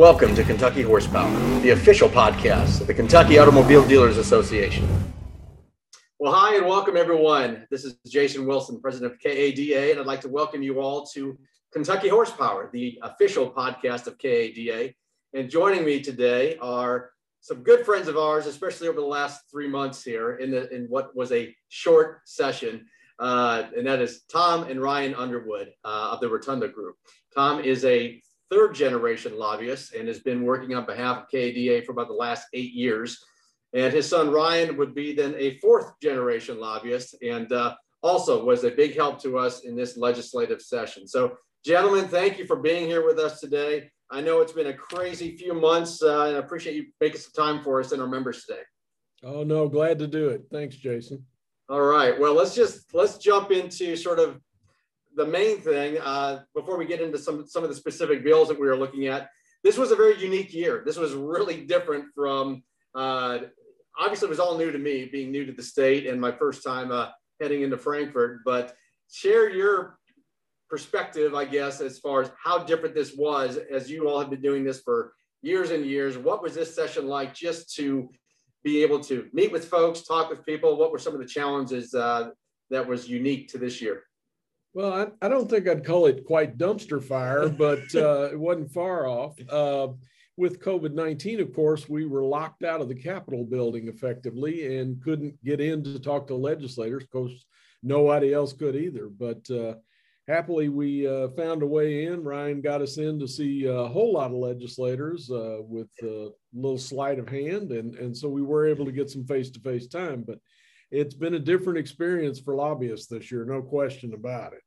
Welcome to Kentucky Horsepower, the official podcast of the Kentucky Automobile Dealers Association. Well, hi and welcome everyone. This is Jason Wilson, president of KADA, and I'd like to welcome you all to Kentucky Horsepower, the official podcast of KADA. And joining me today are some good friends of ours, especially over the last three months here in the in what was a short session, uh, and that is Tom and Ryan Underwood uh, of the Rotunda Group. Tom is a third generation lobbyist and has been working on behalf of KADA for about the last eight years. And his son Ryan would be then a fourth generation lobbyist and uh, also was a big help to us in this legislative session. So, gentlemen, thank you for being here with us today. I know it's been a crazy few months, uh, and I appreciate you making some time for us and our members today. Oh no, glad to do it. Thanks, Jason. All right. Well, let's just let's jump into sort of the main thing uh, before we get into some some of the specific bills that we were looking at. This was a very unique year. This was really different from. Uh, obviously, it was all new to me, being new to the state and my first time uh, heading into Frankfort, But share your perspective, I guess, as far as how different this was, as you all have been doing this for years and years. What was this session like, just to be able to meet with folks, talk with people? What were some of the challenges uh, that was unique to this year? Well, I, I, don't think I'd call it quite dumpster fire, but uh, it wasn't far off. Uh, with COVID 19, of course, we were locked out of the Capitol building effectively and couldn't get in to talk to legislators. Of course, nobody else could either. But uh, happily, we uh, found a way in. Ryan got us in to see a whole lot of legislators uh, with a little sleight of hand. And, and so we were able to get some face to face time. But it's been a different experience for lobbyists this year, no question about it.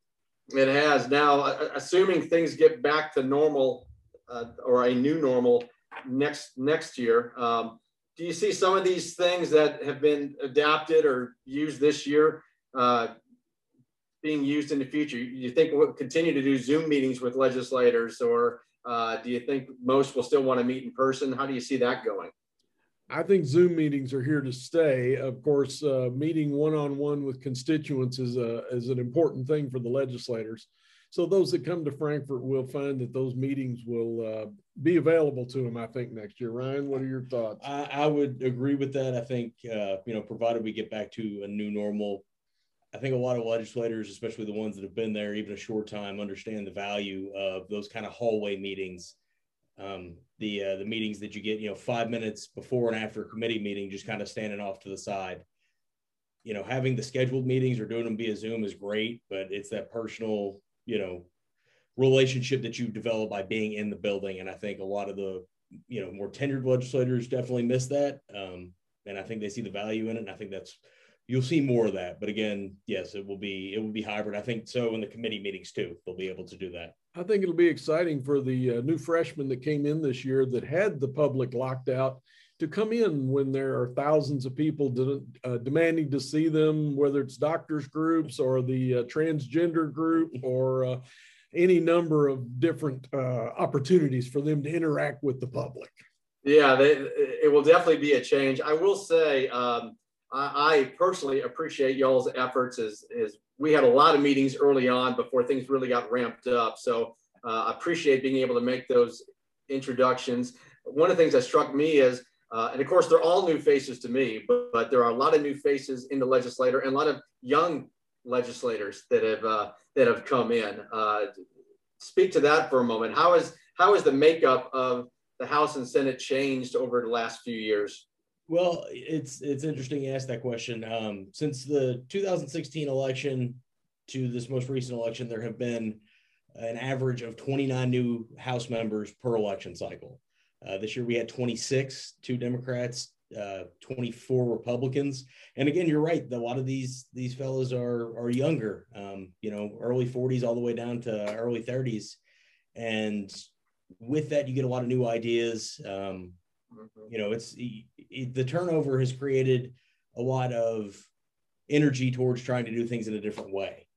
It has. Now, assuming things get back to normal uh, or a new normal next next year, um, do you see some of these things that have been adapted or used this year uh, being used in the future? Do you think we'll continue to do Zoom meetings with legislators, or uh, do you think most will still want to meet in person? How do you see that going? I think Zoom meetings are here to stay. Of course, uh, meeting one-on-one with constituents is a is an important thing for the legislators. So those that come to Frankfort will find that those meetings will uh, be available to them. I think next year. Ryan, what are your thoughts? I, I would agree with that. I think uh, you know, provided we get back to a new normal, I think a lot of legislators, especially the ones that have been there even a short time, understand the value of those kind of hallway meetings um, the uh, the meetings that you get, you know, five minutes before and after a committee meeting, just kind of standing off to the side. You know, having the scheduled meetings or doing them via Zoom is great, but it's that personal, you know, relationship that you develop by being in the building. And I think a lot of the, you know, more tenured legislators definitely miss that. Um, and I think they see the value in it. And I think that's you'll see more of that. But again, yes, it will be it will be hybrid. I think so in the committee meetings too. They'll be able to do that. I think it'll be exciting for the uh, new freshmen that came in this year that had the public locked out to come in when there are thousands of people de- uh, demanding to see them, whether it's doctors groups or the uh, transgender group or uh, any number of different uh, opportunities for them to interact with the public. Yeah, they, it will definitely be a change. I will say. Um, I, personally appreciate y'all's efforts as, as we had a lot of meetings early on before things really got ramped up. So uh, I appreciate being able to make those introductions. One of the things that struck me is, uh, and of course, they're all new faces to me, but, but, there are a lot of new faces in the legislature and a lot of young legislators that have uh, that have come in. Uh, speak to that for a moment. How is how is the makeup of the House and Senate changed over the last few years? Well, it's it's interesting you ask that question. Um, since the 2016 election to this most recent election, there have been an average of 29 new House members per election cycle. Uh, this year we had 26, two Democrats, uh, 24 Republicans. And again, you're right. A lot of these these fellows are are younger, um, you know, early 40s all the way down to early 30s. And with that, you get a lot of new ideas. Um, Mm-hmm. You know, it's the turnover has created a lot of energy towards trying to do things in a different way.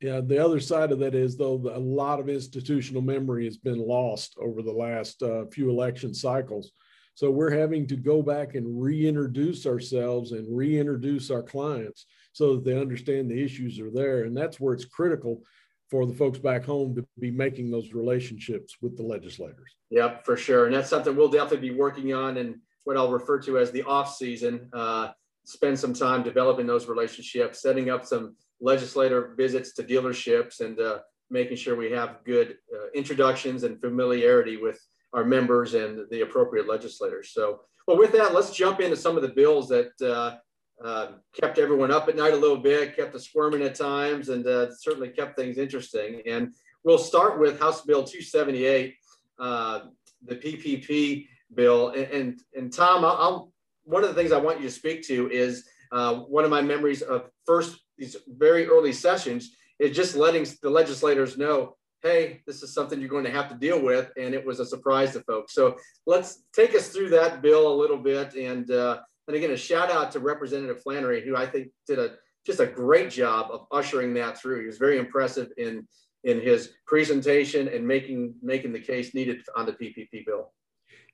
Yeah, the other side of that is though a lot of institutional memory has been lost over the last uh, few election cycles. So we're having to go back and reintroduce ourselves and reintroduce our clients so that they understand the issues are there, and that's where it's critical for the folks back home to be making those relationships with the legislators. Yep, for sure. And that's something we'll definitely be working on and what I'll refer to as the off season. Uh, spend some time developing those relationships, setting up some legislator visits to dealerships, and uh, making sure we have good uh, introductions and familiarity with our members and the appropriate legislators. So, well, with that, let's jump into some of the bills that uh, uh, kept everyone up at night a little bit, kept us squirming at times, and uh, certainly kept things interesting. And we'll start with House Bill 278, uh, the PPP bill. And, and, and Tom, I'll, I'll, one of the things I want you to speak to is uh, one of my memories of first these very early sessions is just letting the legislators know hey, this is something you're going to have to deal with. And it was a surprise to folks. So let's take us through that bill a little bit. And, uh, and again, a shout out to Representative Flannery, who I think did a just a great job of ushering that through. He was very impressive in in his presentation and making making the case needed on the PPP bill.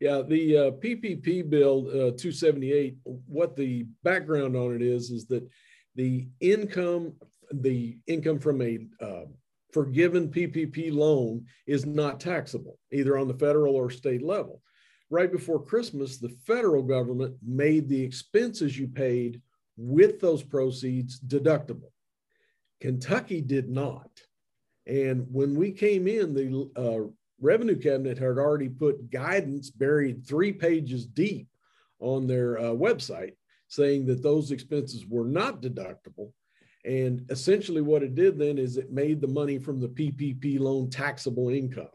Yeah, the uh, PPP bill uh, 278. What the background on it is is that the income the income from a uh, forgiven PPP loan is not taxable, either on the federal or state level. Right before Christmas, the federal government made the expenses you paid with those proceeds deductible. Kentucky did not. And when we came in, the uh, revenue cabinet had already put guidance buried three pages deep on their uh, website saying that those expenses were not deductible and essentially, what it did then is it made the money from the PPP loan taxable income.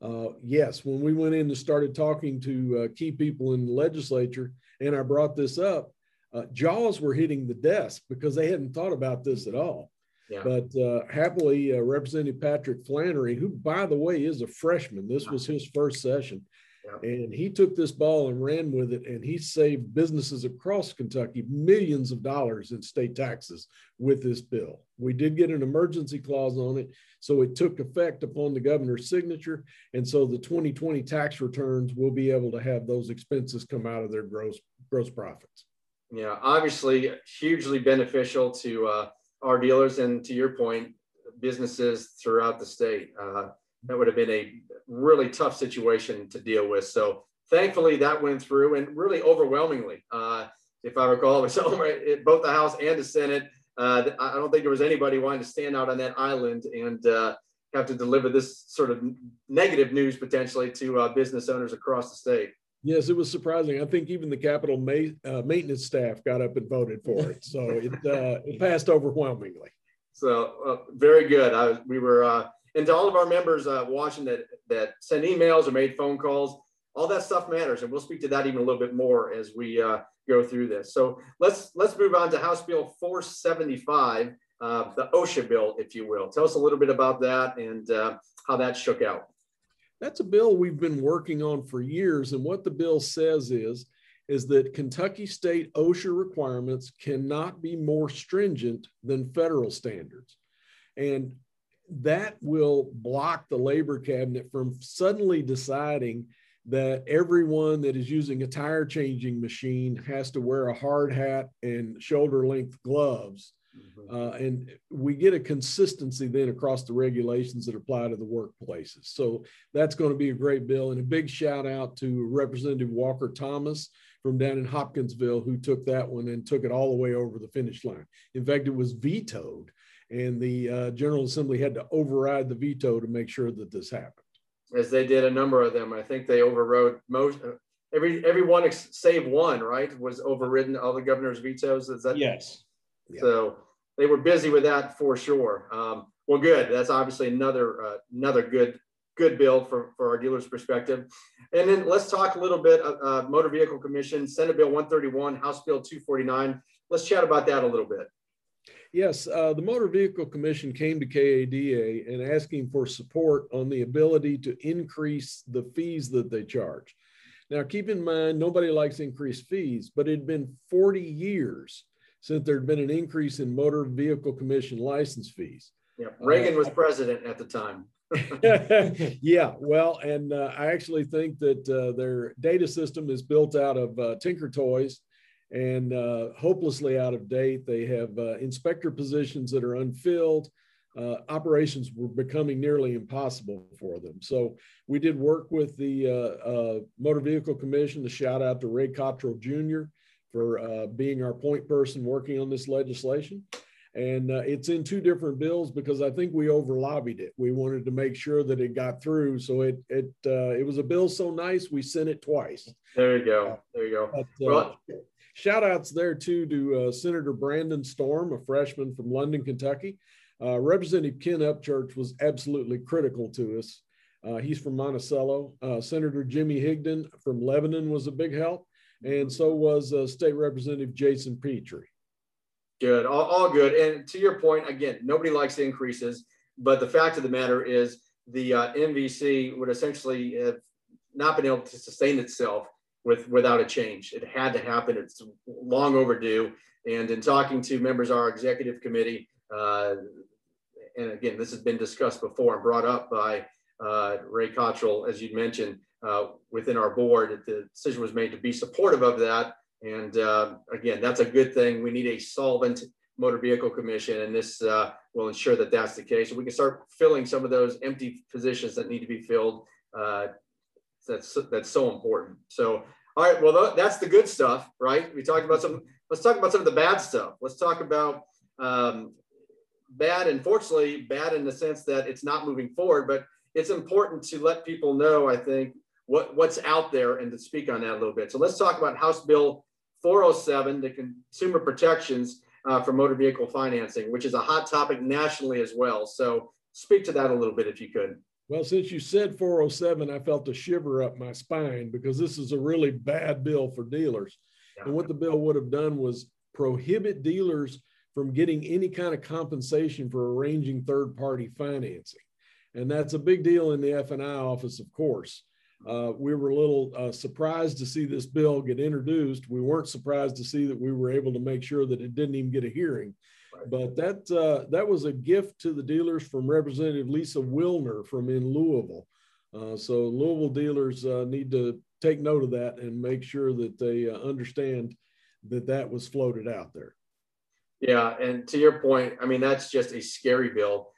Uh, yes, when we went in and started talking to uh, key people in the legislature, and I brought this up, uh, jaws were hitting the desk because they hadn't thought about this at all. Yeah. But uh, happily, uh, Representative Patrick Flannery, who, by the way, is a freshman, this was his first session, and he took this ball and ran with it, and he saved businesses across Kentucky millions of dollars in state taxes with this bill. We did get an emergency clause on it, so it took effect upon the governor's signature. And so the 2020 tax returns will be able to have those expenses come out of their gross gross profits. Yeah, obviously hugely beneficial to uh, our dealers and to your point, businesses throughout the state. Uh, that would have been a really tough situation to deal with. So thankfully that went through and really overwhelmingly. Uh, if I recall, it was both the House and the Senate. Uh, I don't think there was anybody wanting to stand out on that island and uh, have to deliver this sort of negative news potentially to uh, business owners across the state. Yes, it was surprising. I think even the Capitol ma- uh, maintenance staff got up and voted for it, so it uh, it passed overwhelmingly. So very good. I, we were and to all of our members uh, watching that that send emails or made phone calls, all that stuff matters, and we'll speak to that even a little bit more as we uh, go through this. So let's let's move on to House Bill 475, uh, the OSHA bill, if you will. Tell us a little bit about that and uh, how that shook out. That's a bill we've been working on for years, and what the bill says is is that Kentucky state OSHA requirements cannot be more stringent than federal standards. And that will block the labor cabinet from suddenly deciding that everyone that is using a tire changing machine has to wear a hard hat and shoulder length gloves. Mm-hmm. Uh, and we get a consistency then across the regulations that apply to the workplaces. So that's going to be a great bill. And a big shout out to Representative Walker Thomas from down in Hopkinsville, who took that one and took it all the way over the finish line. In fact, it was vetoed and the uh, General Assembly had to override the veto to make sure that this happened. As they did a number of them, I think they overrode most. Uh, every every one ex- save one, right, was overridden. All the governor's vetoes. Is that yes? So they were busy with that for sure. Um, well, good. That's obviously another uh, another good good bill for, for our dealers' perspective. And then let's talk a little bit of uh, Motor Vehicle Commission, Senate Bill 131, House Bill 249. Let's chat about that a little bit. Yes, uh, the Motor Vehicle Commission came to KADA and asking for support on the ability to increase the fees that they charge. Now, keep in mind, nobody likes increased fees, but it had been 40 years since there had been an increase in Motor Vehicle Commission license fees. Yeah, Reagan uh, was president at the time. yeah, well, and uh, I actually think that uh, their data system is built out of uh, Tinker Toys and uh, hopelessly out of date. They have uh, inspector positions that are unfilled. uh, operations were becoming nearly impossible for them. So we did work with the uh, uh, Motor Vehicle Commission to shout out to Ray Cottrell Jr. for uh, being our point person working on this legislation. And uh, it's in two different bills because I think we over lobbied it. We wanted to make sure that it got through. So it it uh, it was a bill so nice we sent it twice. There you go. There you go. But, well, shout outs there too to Senator Brandon Storm, a freshman from London, Kentucky uh, Representative Ken Upchurch was absolutely critical to us. Uh, he's from Monticello. Uh, Senator Jimmy Higdon from Lebanon was a big help, and so was uh, State Representative Jason Petrie. Good, all, all, good. And to your point, again, nobody likes increases, but the fact of the matter is the uh, MVC would essentially have not been able to sustain itself with without a change. It had to happen. It's long overdue. And in talking to members of our executive committee, uh, and again, this has been discussed before and brought up by uh, Ray Cottrell, as you mentioned, uh, within our board. The decision was made to be supportive of that. And uh, again, that's a good thing. We need a solvent motor vehicle commission, and this uh, will ensure that that's the case. We can start filling some of those empty positions that need to be filled. That's that's so important. So, all right, well, that's the good stuff, right? We talked about some. Let's talk about some of the bad stuff. Let's talk about um, bad, unfortunately, bad in the sense that it's not moving forward, but it's important to let people know, I think, what, what's out there and to speak on that a little bit. So let's talk about House Bill 407, the consumer protections uh, for motor vehicle financing, which is a hot topic nationally as well. So speak to that a little bit if you could. Well, since you said 407, I felt a shiver up my spine because this is a really bad bill for dealers. Yeah. And what the bill would have done was prohibit dealers from getting any kind of compensation for arranging third party financing. And that's a big deal in the F&I office, of course. Uh, we were a little uh, surprised to see this bill get introduced. We weren't surprised to see that we were able to make sure that it didn't even get a hearing. But that uh, that was a gift to the dealers from Representative Lisa Willner from in Louisville. Uh, so Louisville dealers uh, need to take note of that and make sure that they uh, understand that that was floated out there. Yeah, and to your point, I mean that's just a scary bill.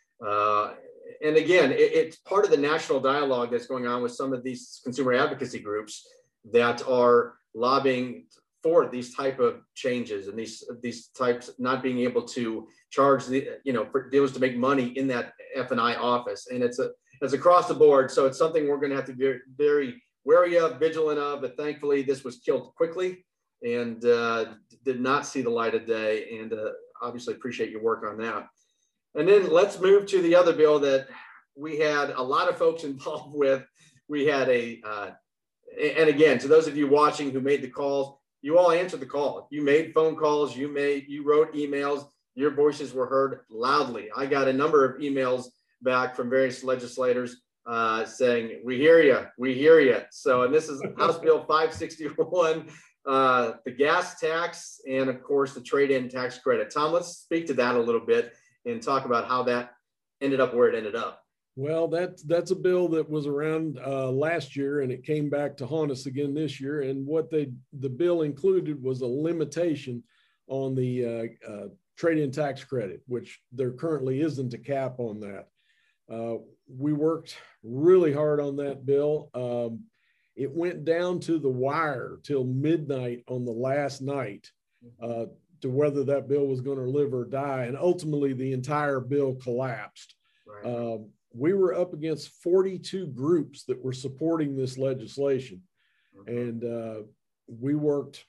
And again, it, it's part of the national dialogue that's going on with some of these consumer advocacy groups that are lobbying for these type of changes and these these types not being able to charge the you know for dealers to make money in that F and I office. And it's a it's across the board, so it's something we're going to have to be very wary of, vigilant of. But thankfully, this was killed quickly and uh, did not see the light of day. And uh, obviously appreciate your work on that. And then let's move to the other bill that we had a lot of folks involved with. We had a, uh, and again, to those of you watching who made the calls, you all answered the call. You made phone calls, you made, you wrote emails, your voices were heard loudly. I got a number of emails back from various legislators uh, saying, "We hear you, we hear you." So, and this is House Bill 561, uh, the gas tax, and of course the trade-in tax credit. Tom, let's speak to that a little bit and talk about how that ended up where it ended up. Well, that's that's a bill that was around uh, last year, and it came back to haunt us again this year. And what they the bill included was a limitation on the uh, uh, trade-in tax credit, which there currently isn't a cap on that. Uh, we worked really hard on that bill. Um, it went down to the wire till midnight on the last night uh, to whether that bill was going to live or die. And ultimately, the entire bill collapsed. Right. Uh, we were up against 42 groups that were supporting this legislation. And uh, we worked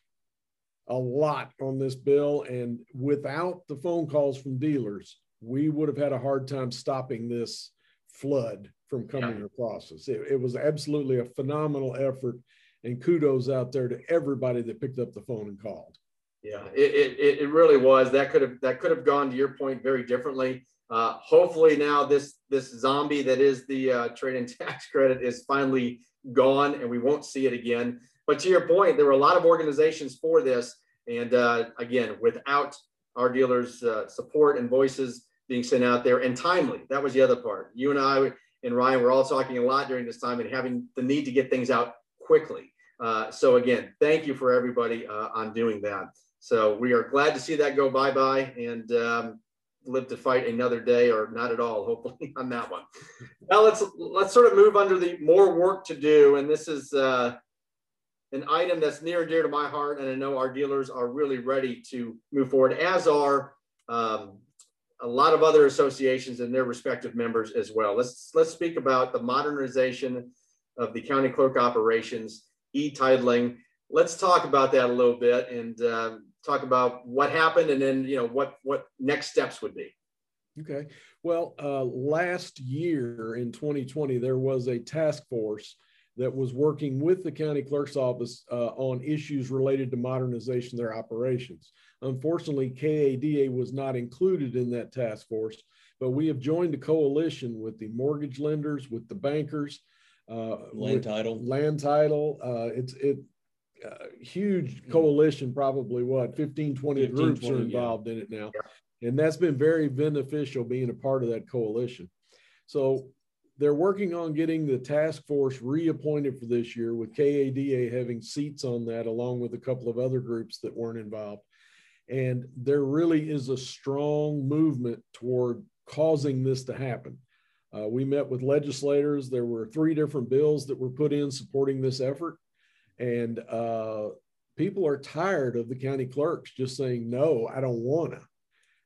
a lot on this bill. And without the phone calls from dealers, we would have had a hard time stopping this flood from coming yeah. across us. It, it, was absolutely a phenomenal effort, and kudos out there to everybody that picked up the phone and called. Yeah, it, it, it really was. That could have that could have gone to your point very differently. Uh, hopefully now this this zombie that is the uh, trade-in tax credit is finally gone, and we won't see it again. But to your point, there were a lot of organizations for this, and uh, again, without our dealers' uh, support and voices being sent out there and timely, that was the other part. You and I and Ryan, we're all talking a lot during this time and having the need to get things out quickly. Uh, so again, thank you for everybody uh, on doing that. So we are glad to see that go bye-bye. And um, live to fight another day or not at all hopefully on that one. Now let's let's sort of move under the more work to do. And this is uh, an item that's near and dear to my heart. And i know our dealers are really ready to move forward as are um, a lot of other associations and their respective members as well. Let's let's speak about the modernization of the county clerk operations e-titling. Let's talk about that a little bit. And uh, talk about what happened and then you know what what next steps would be. Okay. Well uh, last year in 2020 there was a task force that was working with the county clerk's office uh, on issues related to modernization of their operations. Unfortunately KADA was not included in that task force but we have joined a coalition with the mortgage lenders with the bankers uh, land title. land title. Uh, it's it uh, huge coalition, probably what 15, 20 15, groups 20, are involved yeah. in it now. Yeah. And that's been very beneficial being a part of that coalition. So they're working on getting the task force reappointed for this year with KADA having seats on that along with a couple of other groups that weren't involved. And there really is a strong movement toward causing this to happen. Uh, we met with legislators. There were three different bills that were put in supporting this effort. And uh, people are tired of the county clerks just saying, no, I don't want to.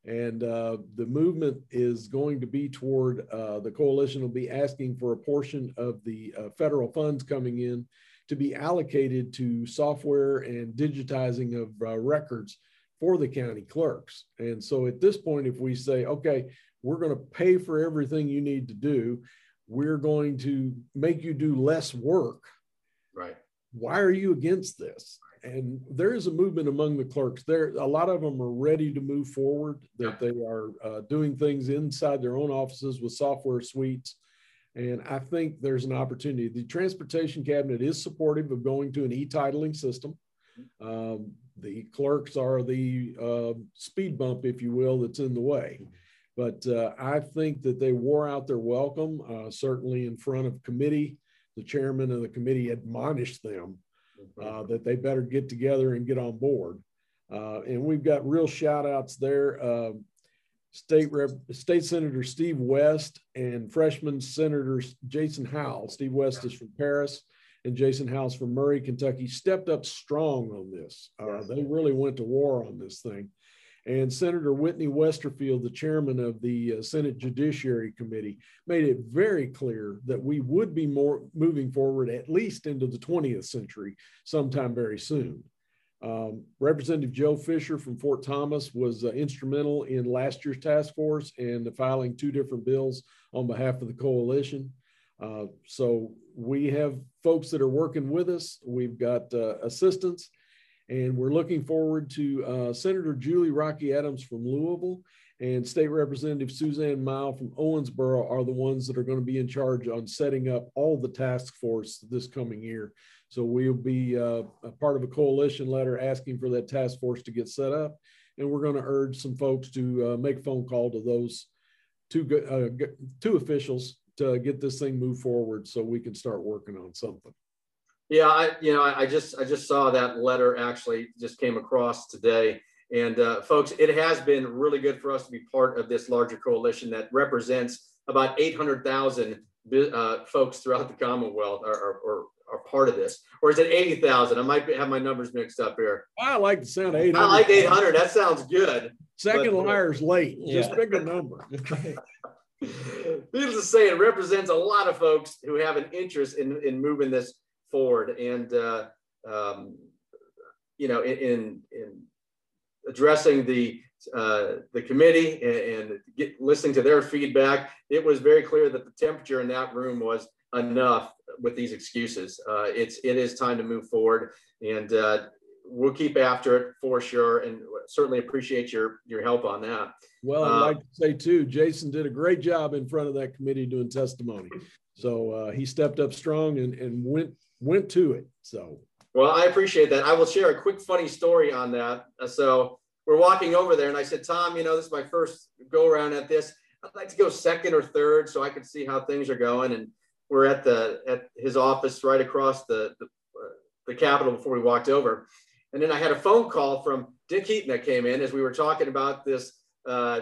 And uh, the movement is going to be toward uh, the coalition will be asking for a portion of the uh, federal funds coming in to be allocated to software and digitizing of uh, records for the county clerks. And so at this point, if we say, okay, we're going to pay for everything you need to do, we're going to make you do less work. Right why are you against this? And there is a movement among the clerks. There, a lot of them are ready to move forward. That they are uh, doing things inside their own offices with software suites, and I think there's an opportunity. The transportation cabinet is supportive of going to an e-titling system. Um, the clerks are the uh, speed bump, if you will, that's in the way. But uh, I think that they wore out their welcome, uh, certainly in front of committee the chairman of the committee admonished them uh, that they better get together and get on board. Uh, and we've got real shout outs there. Uh, State Rep, State Senator Steve West and freshman Senator Jason Howell. Steve West is from Paris and Jason Howell's from Murray, Kentucky, stepped up strong on this. Uh, they really went to war on this thing. And Senator Whitney Westerfield, the chairman of the uh, Senate Judiciary Committee, made it very clear that we would be more moving forward at least into the 20th century sometime very soon. Um, Representative Joe Fisher from Fort Thomas was uh, instrumental in last year's task force and the filing two different bills on behalf of the coalition. Uh, so we have folks that are working with us. We've got uh, assistants and we're looking forward to uh, Senator Julie Raque Adams from Louisville and State Representative Suzanne Miles from Owensboro are the ones that are going to be in charge on setting up all the task force this coming year. So we'll be uh, a part of a coalition letter asking for that task force to get set up. And we're going to urge some folks to uh, make a phone call to those two, uh, two officials to get this thing moved forward so we can start working on something. Yeah, I you know I, I just I just saw that letter actually just came across today. And uh, folks, it has been really good for us to be part of this larger coalition that represents about 800,000 uh, folks throughout the Commonwealth are, are, are, are, part of this. Or is it 80,000? I might have my numbers mixed up here. I like the sound 800. I like 800. That sounds good. Second but, uh, liar's late. Yeah. Just pick a number. Needless to say, it represents a lot of folks who have an interest in, in moving this forward. And, uh, um, you know, in, in addressing the, uh, the committee and, and get, listening to their feedback, it was very clear that the temperature in that room was enough with these excuses. Uh, it's, it is time to move forward and uh, we'll keep after it for sure. And certainly appreciate your, your help on that. Well, I'd uh, like to say too, Jason did a great job in front of that committee doing testimony. So uh, he stepped up strong and, and went went to it. So, well, I appreciate that. I will share a quick funny story on that. Uh, so, we're walking over there, and I said, Tom, you know, this is my first go around at this. I'd like to go second or third so I could see how things are going. And we're at the at his office right across the the, uh, the Capitol before we walked over. And then I had a phone call from Dick Heaton that came in as we were talking about this uh,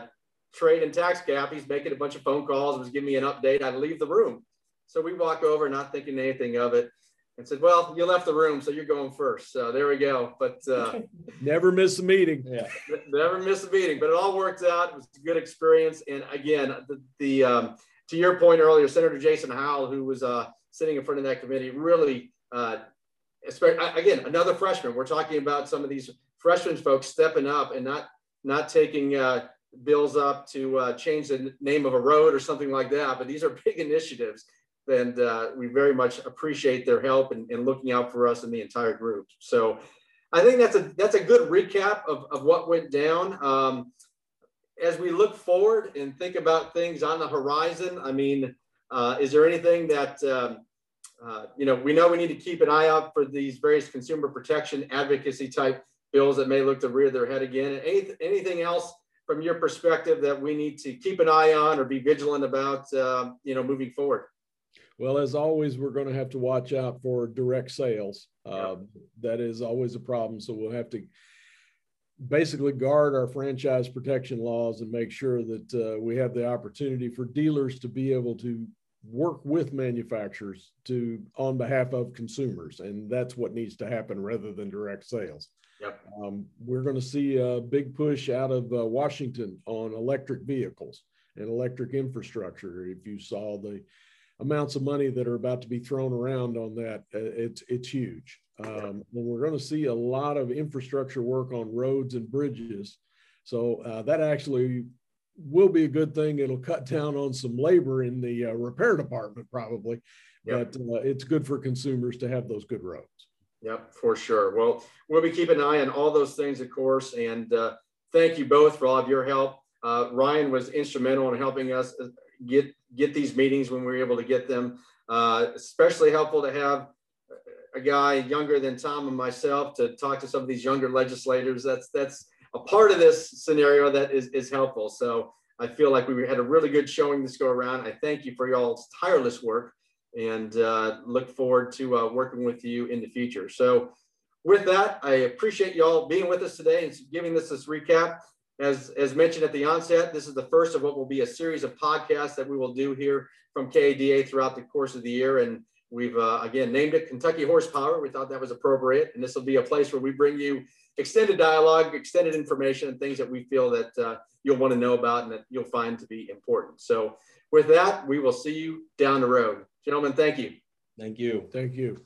trade-in tax cap. He's making a bunch of phone calls, was giving me an update. I'd leave the room. So we walk over, not thinking anything of it, and said, "Well, you left the room, so you're going first. So there we go. But uh, never miss a meeting. Yeah, never miss a meeting. But it all worked out. It was a good experience. And again, the, the um, to your point earlier, Senator Jason Howell, who was uh, sitting in front of that committee, really, uh, again, another freshman. We're talking about some of these freshman folks stepping up and not not taking uh, bills up to uh, change the name of a road or something like that. But these are big initiatives, and uh, we very much appreciate their help and, looking out for us and the entire group. So I think that's a that's a good recap of, of what went down. Um, as we look forward and think about things on the horizon, I mean, uh, is there anything that um, uh, you know we know we need to keep an eye out for these various consumer protection advocacy type bills that may look to rear their head again? Any, anything else from your perspective that we need to keep an eye on or be vigilant about, uh, you know, moving forward? Well, as always, we're going to have to watch out for direct sales. Uh, That is always a problem. So we'll have to basically guard our franchise protection laws and make sure that uh, we have the opportunity for dealers to be able to work with manufacturers to on behalf of consumers and that's what needs to happen rather than direct sales Yep. Um, we're going to see a big push out of uh, Washington on electric vehicles and electric infrastructure. If you saw the amounts of money that are about to be thrown around on that, uh, it's it's huge. Um, and we're going to see a lot of infrastructure work on roads and bridges. So uh, that actually will be a good thing. It'll cut down on some labor in the uh, repair department, probably, yep. but uh, it's good for consumers to have those good roads. Yep, for sure. Well, we'll be keeping an eye on all those things, of course. And uh, thank you both for all of your help. Uh, Ryan was instrumental in helping us get get these meetings when we were able to get them. Uh, especially helpful to have a guy younger than Tom and myself to talk to some of these younger legislators. That's that's a part of this scenario that is is helpful. So I feel like we had a really good showing this go around. I thank you for y'all's tireless work and uh, look forward to uh, working with you in the future. So with that, I appreciate y'all being with us today and giving us this recap. As, as mentioned at the onset, this is the first of what will be a series of podcasts that we will do here from KADA throughout the course of the year. And we've, uh, again, named it Kentucky Horsepower. We thought that was appropriate. And this will be a place where we bring you extended dialogue, extended information, and things that we feel that uh, you'll want to know about and that you'll find to be important. So with that, we will see you down the road. Gentlemen, thank you. Thank you. Thank you.